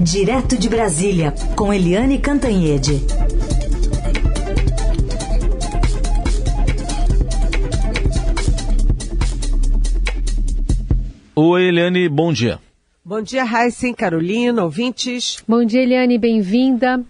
Direto de Brasília, com Eliane Cantanhede. Oi, Eliane, bom dia. Bom dia, Heisen, Carolina, ouvintes. Bom dia, Eliane, bem-vinda.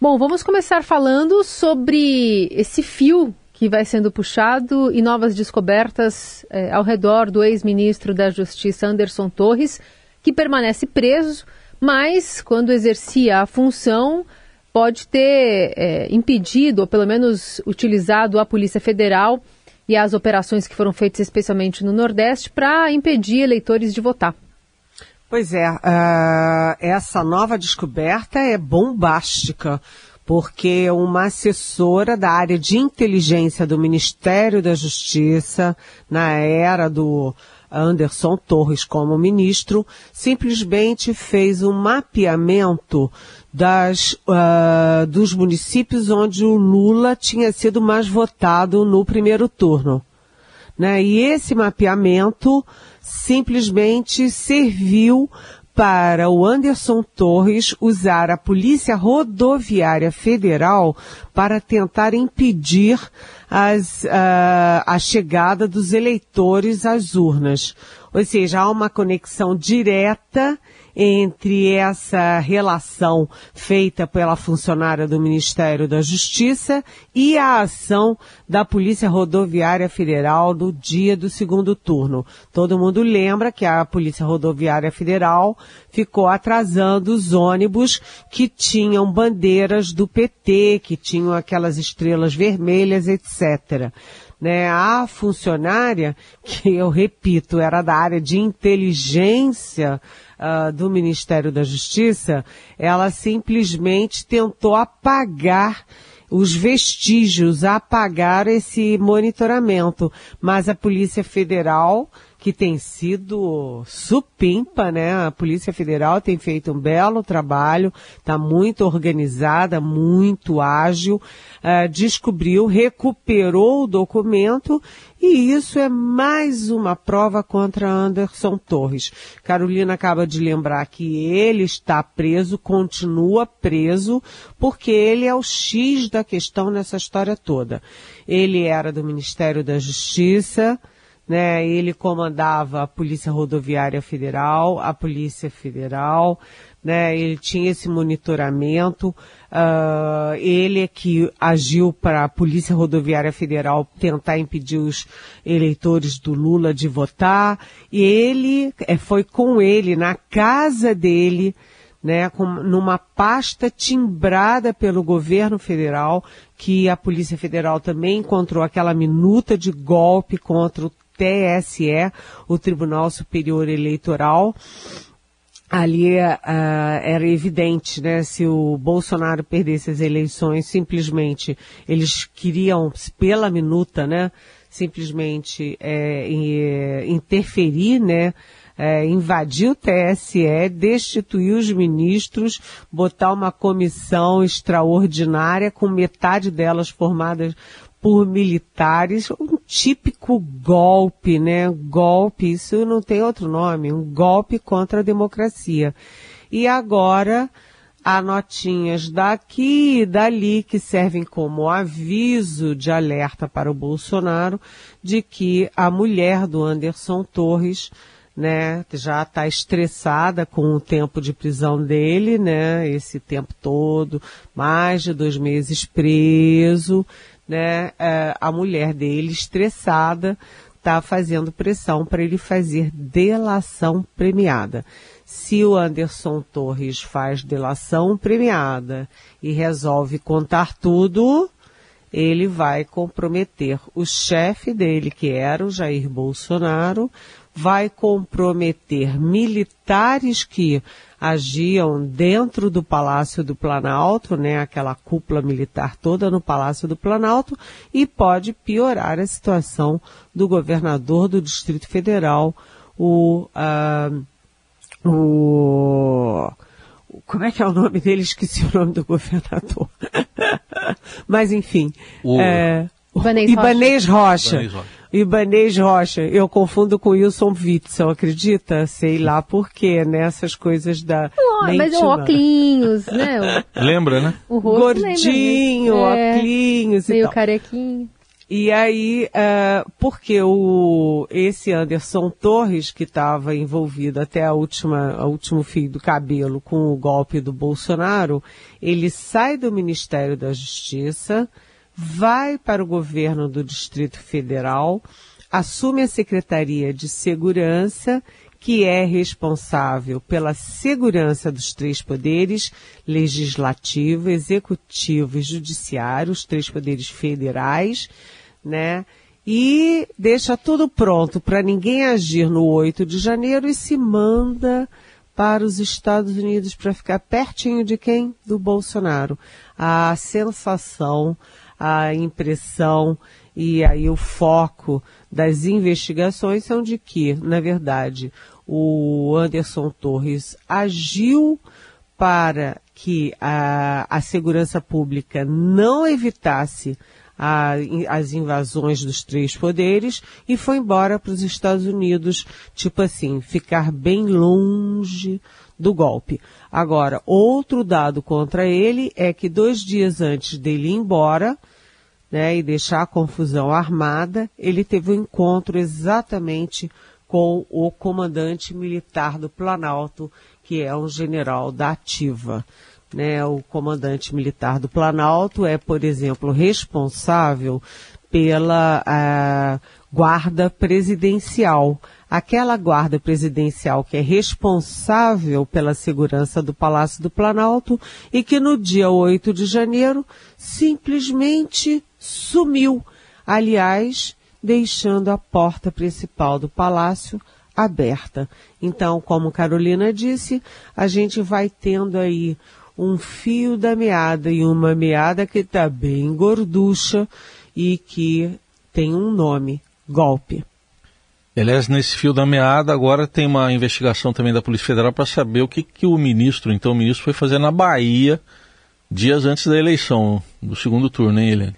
Bom, vamos começar falando sobre esse fio que vai sendo puxado e novas descobertas eh, ao redor do ex-ministro da Justiça Anderson Torres, que permanece preso mas quando exercia a função pode ter é, impedido, ou pelo menos utilizado a Polícia Federal e as operações que foram feitas especialmente no Nordeste para impedir eleitores de votar. Pois é, uh, essa nova descoberta é bombástica, porque uma assessora da área de inteligência do Ministério da Justiça, na era do Anderson Torres como ministro, simplesmente fez um mapeamento das, uh, dos municípios onde o Lula tinha sido mais votado no primeiro turno. Né? E esse mapeamento simplesmente serviu para o Anderson Torres usar a Polícia Rodoviária Federal para tentar impedir as, uh, a chegada dos eleitores às urnas. Ou seja, há uma conexão direta entre essa relação feita pela funcionária do Ministério da Justiça e a ação da Polícia Rodoviária Federal no dia do segundo turno. Todo mundo lembra que a Polícia Rodoviária Federal ficou atrasando os ônibus que tinham bandeiras do PT, que tinham aquelas estrelas vermelhas, etc né, a funcionária, que eu repito, era da área de inteligência uh, do Ministério da Justiça, ela simplesmente tentou apagar os vestígios, apagar esse monitoramento. Mas a Polícia Federal que tem sido supimpa, né? A Polícia Federal tem feito um belo trabalho, está muito organizada, muito ágil, uh, descobriu, recuperou o documento e isso é mais uma prova contra Anderson Torres. Carolina acaba de lembrar que ele está preso, continua preso, porque ele é o X da questão nessa história toda. Ele era do Ministério da Justiça, né? Ele comandava a Polícia Rodoviária Federal, a Polícia Federal, né? Ele tinha esse monitoramento. Uh, ele é que agiu para a Polícia Rodoviária Federal tentar impedir os eleitores do Lula de votar. E ele, é, foi com ele, na casa dele, né, com, numa pasta timbrada pelo governo federal, que a Polícia Federal também encontrou aquela minuta de golpe contra o TSE, o Tribunal Superior Eleitoral, ali uh, era evidente, né, se o Bolsonaro perdesse as eleições, simplesmente eles queriam, pela minuta, né, simplesmente é, interferir, né, é, invadir o TSE, destituir os ministros, botar uma comissão extraordinária com metade delas formadas por militares, um típico golpe, né? Golpe, isso não tem outro nome, um golpe contra a democracia. E agora, há notinhas daqui e dali que servem como aviso de alerta para o Bolsonaro de que a mulher do Anderson Torres né, já está estressada com o tempo de prisão dele, né, esse tempo todo, mais de dois meses preso, né, é, a mulher dele, estressada, está fazendo pressão para ele fazer delação premiada. Se o Anderson Torres faz delação premiada e resolve contar tudo, ele vai comprometer o chefe dele, que era o Jair Bolsonaro, vai comprometer militares que agiam dentro do Palácio do Planalto, né, aquela cúpula militar toda no Palácio do Planalto, e pode piorar a situação do governador do Distrito Federal, o, uh, o como é que é o nome dele? Esqueci o nome do governador. Mas enfim. O... É, Ibanez Ibanez Rocha. Rocha. Ibanês Rocha, eu confundo com Wilson Witzel, acredita? Sei lá por quê, né? Essas coisas da. Oh, mas o óculos, né? O, lembra, né? O rosto Gordinho, lembra é, óculos e meio tal. carequinho. E aí, uh, porque o, esse Anderson Torres, que estava envolvido até a última, a último fio do cabelo com o golpe do Bolsonaro, ele sai do Ministério da Justiça, vai para o governo do Distrito Federal, assume a Secretaria de Segurança, que é responsável pela segurança dos três poderes, legislativo, executivo e judiciário, os três poderes federais, né? E deixa tudo pronto para ninguém agir no 8 de janeiro e se manda para os Estados Unidos para ficar pertinho de quem? Do Bolsonaro. A sensação a impressão e aí o foco das investigações são de que, na verdade, o Anderson Torres agiu para que a, a segurança pública não evitasse a, as invasões dos três poderes e foi embora para os Estados Unidos, tipo assim, ficar bem longe do golpe. Agora, outro dado contra ele é que dois dias antes dele ir embora, né, e deixar a confusão armada, ele teve um encontro exatamente com o comandante militar do Planalto, que é um general da Ativa. Né, o comandante militar do Planalto é, por exemplo, responsável pela ah, guarda presidencial. Aquela guarda presidencial que é responsável pela segurança do Palácio do Planalto e que no dia 8 de janeiro simplesmente sumiu. Aliás, deixando a porta principal do palácio aberta. Então, como Carolina disse, a gente vai tendo aí um fio da meada e uma meada que está bem gorducha e que tem um nome, golpe. Aliás, nesse fio da meada, agora tem uma investigação também da Polícia Federal para saber o que, que o ministro, então o ministro, foi fazer na Bahia dias antes da eleição, do segundo turno, hein, Helene?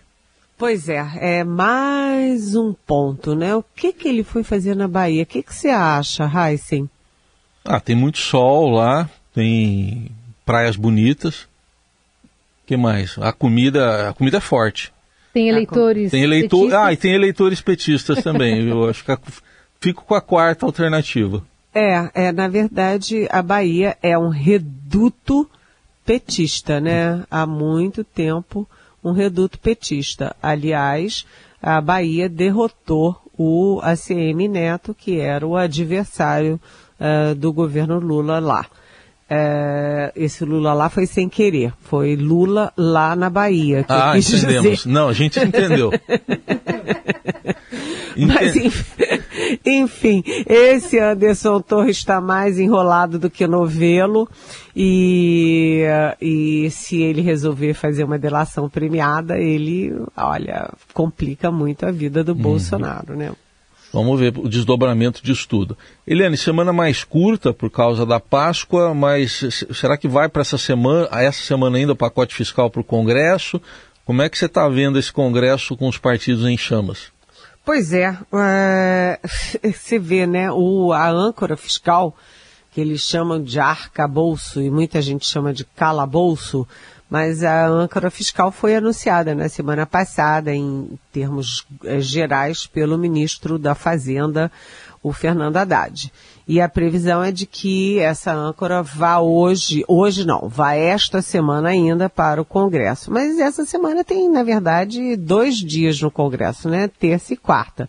Pois é, é mais um ponto, né? O que que ele foi fazer na Bahia? O que que você acha, Heisen? Ah, tem muito sol lá, tem praias bonitas. O que mais? A comida, a comida é forte. Tem eleitores. Tem eleitor, ah, e tem eleitores petistas também. eu acho que fico com a quarta alternativa. É, é, na verdade, a Bahia é um reduto petista, né? Há muito tempo um reduto petista. Aliás, a Bahia derrotou o ACM Neto, que era o adversário uh, do governo Lula lá. Uh, esse Lula lá foi sem querer, foi Lula lá na Bahia. ah, entendemos. Dizer. Não, a gente entendeu. Mas, enfim, esse Anderson Torres está mais enrolado do que novelo e, e se ele resolver fazer uma delação premiada, ele, olha, complica muito a vida do uhum. Bolsonaro, né? Vamos ver o desdobramento disso tudo. Eliane, semana mais curta por causa da Páscoa, mas será que vai para essa semana, essa semana ainda o pacote fiscal para o Congresso? Como é que você está vendo esse Congresso com os partidos em chamas? Pois é, é, você vê, né, o, a âncora fiscal, que eles chamam de arcabouço e muita gente chama de calabouço, mas a âncora fiscal foi anunciada na semana passada, em termos é, gerais, pelo ministro da Fazenda, o Fernando Haddad. E a previsão é de que essa âncora vá hoje, hoje não, vá esta semana ainda para o Congresso. Mas essa semana tem, na verdade, dois dias no Congresso, né? Terça e quarta.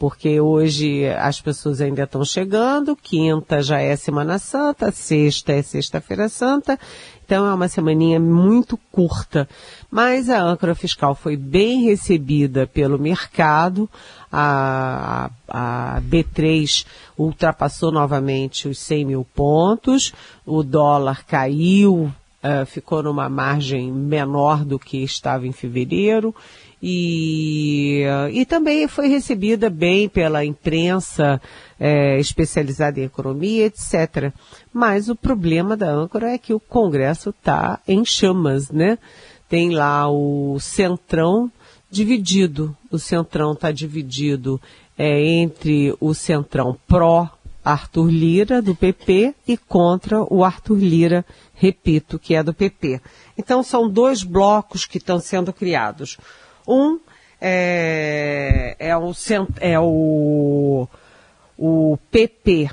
Porque hoje as pessoas ainda estão chegando, quinta já é Semana Santa, sexta é Sexta-feira Santa, então é uma semaninha muito curta. Mas a âncora fiscal foi bem recebida pelo mercado, a, a, B3 ultrapassou novamente os 100 mil pontos, o dólar caiu, uh, ficou numa margem menor do que estava em fevereiro, e, e também foi recebida bem pela imprensa é, especializada em economia, etc. Mas o problema da âncora é que o Congresso está em chamas, né? Tem lá o Centrão dividido. O Centrão está dividido é, entre o centrão pró Arthur Lira, do PP, e contra o Arthur Lira, repito, que é do PP. Então, são dois blocos que estão sendo criados. Um é, é, o, é o, o PP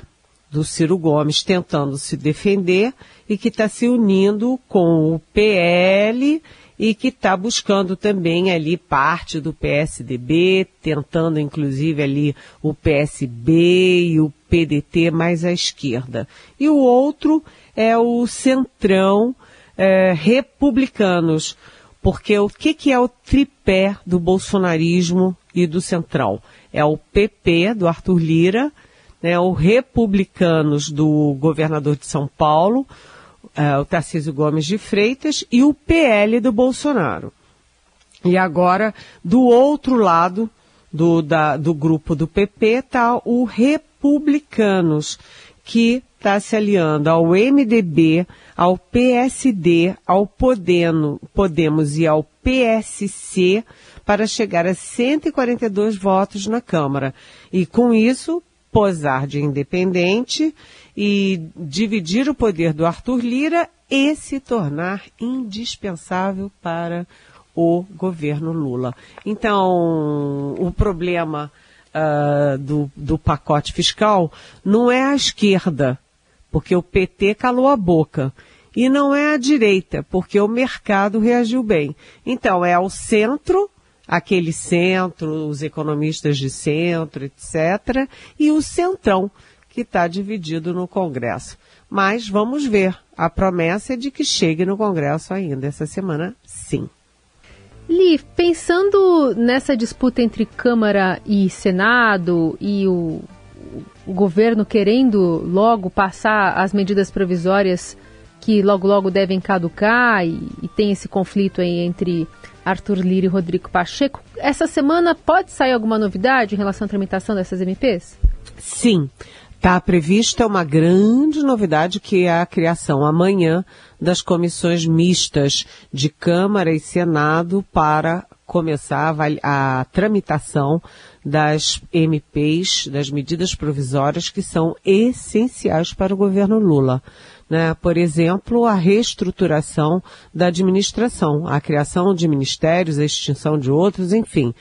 do Ciro Gomes tentando se defender e que está se unindo com o PL e que está buscando também ali parte do PSDB, tentando inclusive ali o PSB e o PDT mais à esquerda. E o outro é o Centrão é, Republicanos, porque o que, que é o tripé do bolsonarismo e do Centrão? É o PP do Arthur Lira, né, o Republicanos do governador de São Paulo, uh, o Tarcísio Gomes de Freitas e o PL do Bolsonaro. E agora, do outro lado do, da, do grupo do PP, está o Republicanos, que está se aliando ao MDB, ao PSD, ao Podeno, Podemos e ao PSC para chegar a 142 votos na Câmara. E com isso, posar de independente e dividir o poder do Arthur Lira e se tornar indispensável para o governo Lula. Então, o problema uh, do, do pacote fiscal não é a esquerda, porque o PT calou a boca. E não é a direita, porque o mercado reagiu bem. Então, é o centro, aquele centro, os economistas de centro, etc., e o centrão, que está dividido no Congresso. Mas vamos ver. A promessa é de que chegue no Congresso ainda essa semana, sim. Li, pensando nessa disputa entre Câmara e Senado e o, o governo querendo logo passar as medidas provisórias que logo logo devem caducar e, e tem esse conflito aí entre Arthur Lira e Rodrigo Pacheco, essa semana pode sair alguma novidade em relação à tramitação dessas MPs? Sim. Está prevista uma grande novidade que é a criação amanhã das comissões mistas de Câmara e Senado para começar a, a, tramitação das MPs, das medidas provisórias que são essenciais para o governo Lula. Né? Por exemplo, a reestruturação da administração, a criação de ministérios, a extinção de outros, enfim,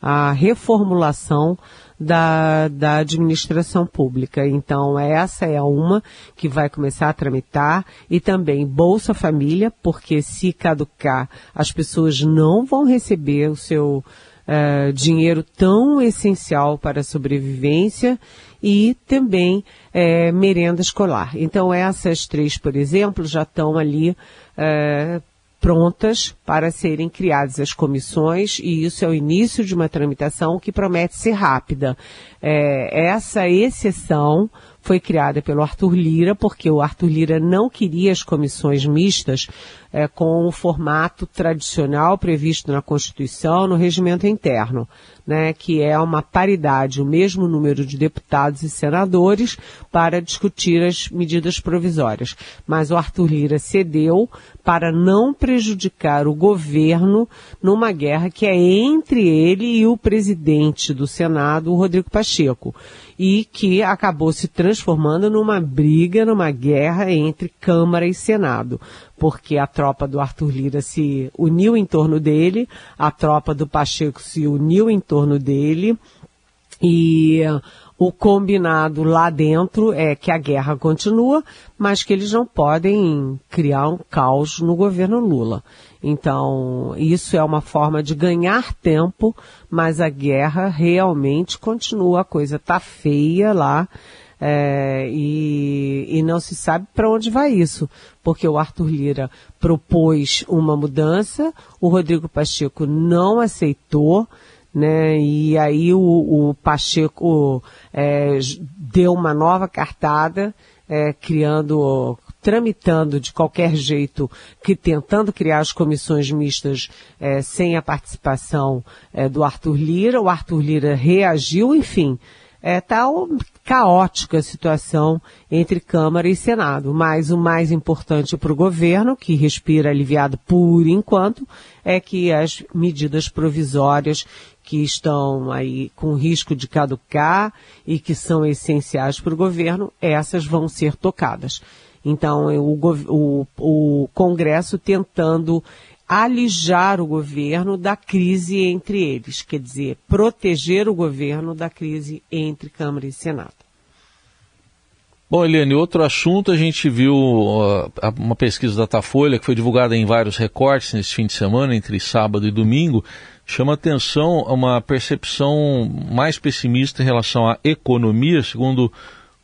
a reformulação da, da administração pública. Então, essa é uma que vai começar a tramitar e também Bolsa Família, porque se caducar, as pessoas não vão receber o seu uh, dinheiro tão essencial para a sobrevivência e também é, merenda escolar. Então essas três, por exemplo, já estão ali é, prontas para serem criadas as comissões e isso é o início de uma tramitação que promete ser rápida. É, essa exceção foi criada pelo Arthur Lira, porque o Arthur Lira não queria as comissões mistas é, com o formato tradicional previsto na Constituição, no regimento interno né, que é uma paridade, o mesmo número de deputados e senadores para discutir as medidas provisórias. Mas o Arthur Lira cedeu para não prejudicar o governo numa guerra que é entre ele e o presidente do Senado, o Rodrigo Pacheco, e que acabou se transformando numa briga, numa guerra entre Câmara e Senado porque a tropa do Arthur Lira se uniu em torno dele, a tropa do Pacheco se uniu em torno dele, e o combinado lá dentro é que a guerra continua, mas que eles não podem criar um caos no governo Lula. Então, isso é uma forma de ganhar tempo, mas a guerra realmente continua, a coisa tá feia lá. É, e, e não se sabe para onde vai isso, porque o Arthur Lira propôs uma mudança, o Rodrigo Pacheco não aceitou, né? E aí o, o Pacheco é, deu uma nova cartada, é, criando, tramitando de qualquer jeito, que tentando criar as comissões mistas é, sem a participação é, do Arthur Lira. O Arthur Lira reagiu, enfim é, tá caótica a situação entre Câmara e Senado. Mas o mais importante para o governo, que respira aliviado por enquanto, é que as medidas provisórias que estão aí com risco de caducar e que são essenciais para o governo, essas vão ser tocadas. Então, o, o, o Congresso tentando alijar o governo da crise entre eles, quer dizer, proteger o governo da crise entre Câmara e Senado. Bom, Eliane, outro assunto, a gente viu uma pesquisa da Datafolha que foi divulgada em vários recortes nesse fim de semana, entre sábado e domingo, chama atenção uma percepção mais pessimista em relação à economia, segundo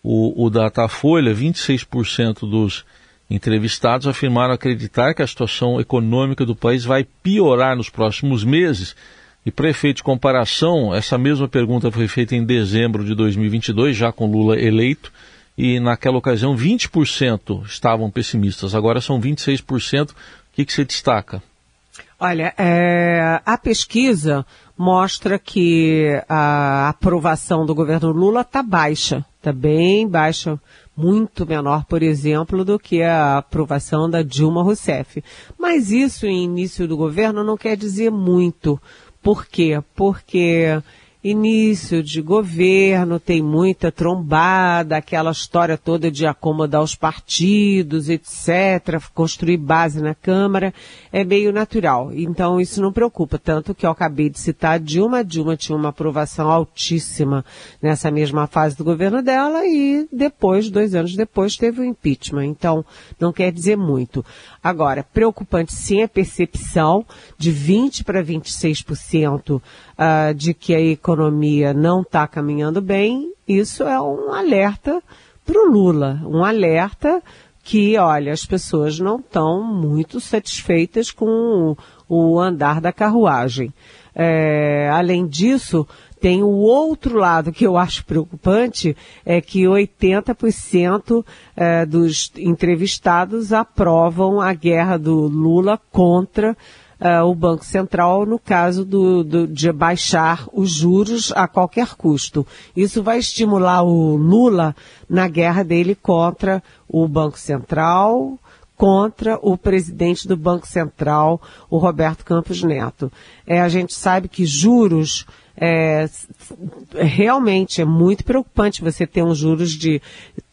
o, o Datafolha, 26% dos entrevistados afirmaram acreditar que a situação econômica do país vai piorar nos próximos meses. E para efeito de comparação, essa mesma pergunta foi feita em dezembro de 2022, já com Lula eleito, e naquela ocasião 20% estavam pessimistas, agora são 26%. O que, que se destaca? Olha, é, a pesquisa mostra que a aprovação do governo Lula está baixa, está bem baixa, muito menor, por exemplo, do que a aprovação da Dilma Rousseff. Mas isso, em início do governo, não quer dizer muito. Por quê? Porque início de governo, tem muita trombada, aquela história toda de acomodar os partidos, etc., construir base na Câmara, é meio natural. Então isso não preocupa, tanto que eu acabei de citar Dilma, Dilma tinha uma aprovação altíssima nessa mesma fase do governo dela e depois, dois anos depois, teve o impeachment. Então não quer dizer muito. Agora, preocupante sim a percepção de 20 para 26% uh, de que a economia não está caminhando bem. Isso é um alerta para o Lula, um alerta que, olha, as pessoas não estão muito satisfeitas com o, andar da carruagem. É, além disso, tem o outro lado que eu acho preocupante, é que 80% é, dos entrevistados aprovam a guerra do Lula contra Uh, o Banco Central no caso do, do, de baixar os juros a qualquer custo. Isso vai estimular o Lula na guerra dele contra o Banco Central, contra o presidente do Banco Central, o Roberto Campos Neto. É, a gente sabe que juros é, realmente é muito preocupante você ter um juros de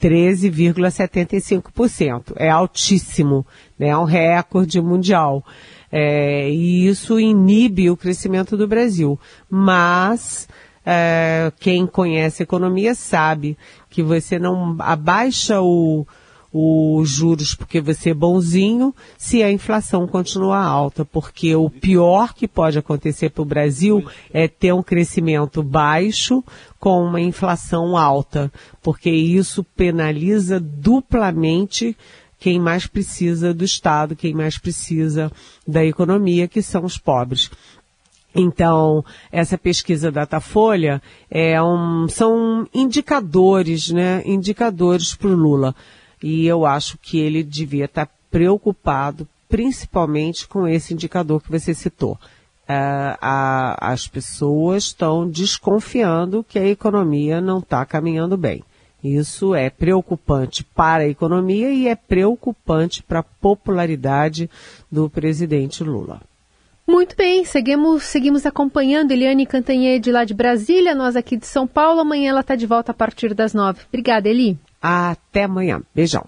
13,75%. É altíssimo, né? é um recorde mundial. É, e isso inibe o crescimento do Brasil. Mas é, quem conhece economia sabe que você não abaixa o, os juros porque você é bonzinho se a inflação continuar alta, porque o pior que pode acontecer para o Brasil é ter um crescimento baixo com uma inflação alta, porque isso penaliza duplamente quem mais precisa do Estado, quem mais precisa da economia, que são os pobres. Então, essa pesquisa Datafolha é um, são indicadores, né? Indicadores para o Lula. E eu acho que ele devia estar preocupado principalmente com esse indicador que você citou. Uh, a, as pessoas estão desconfiando que a economia não está caminhando bem. Isso é preocupante para a economia e é preocupante para a popularidade do presidente Lula. Muito bem, seguimos, seguimos acompanhando Eliane Cantanhede lá de Brasília, nós aqui de São Paulo. Amanhã ela está de volta a partir das nove. Obrigada, Eli. Até amanhã. Beijão.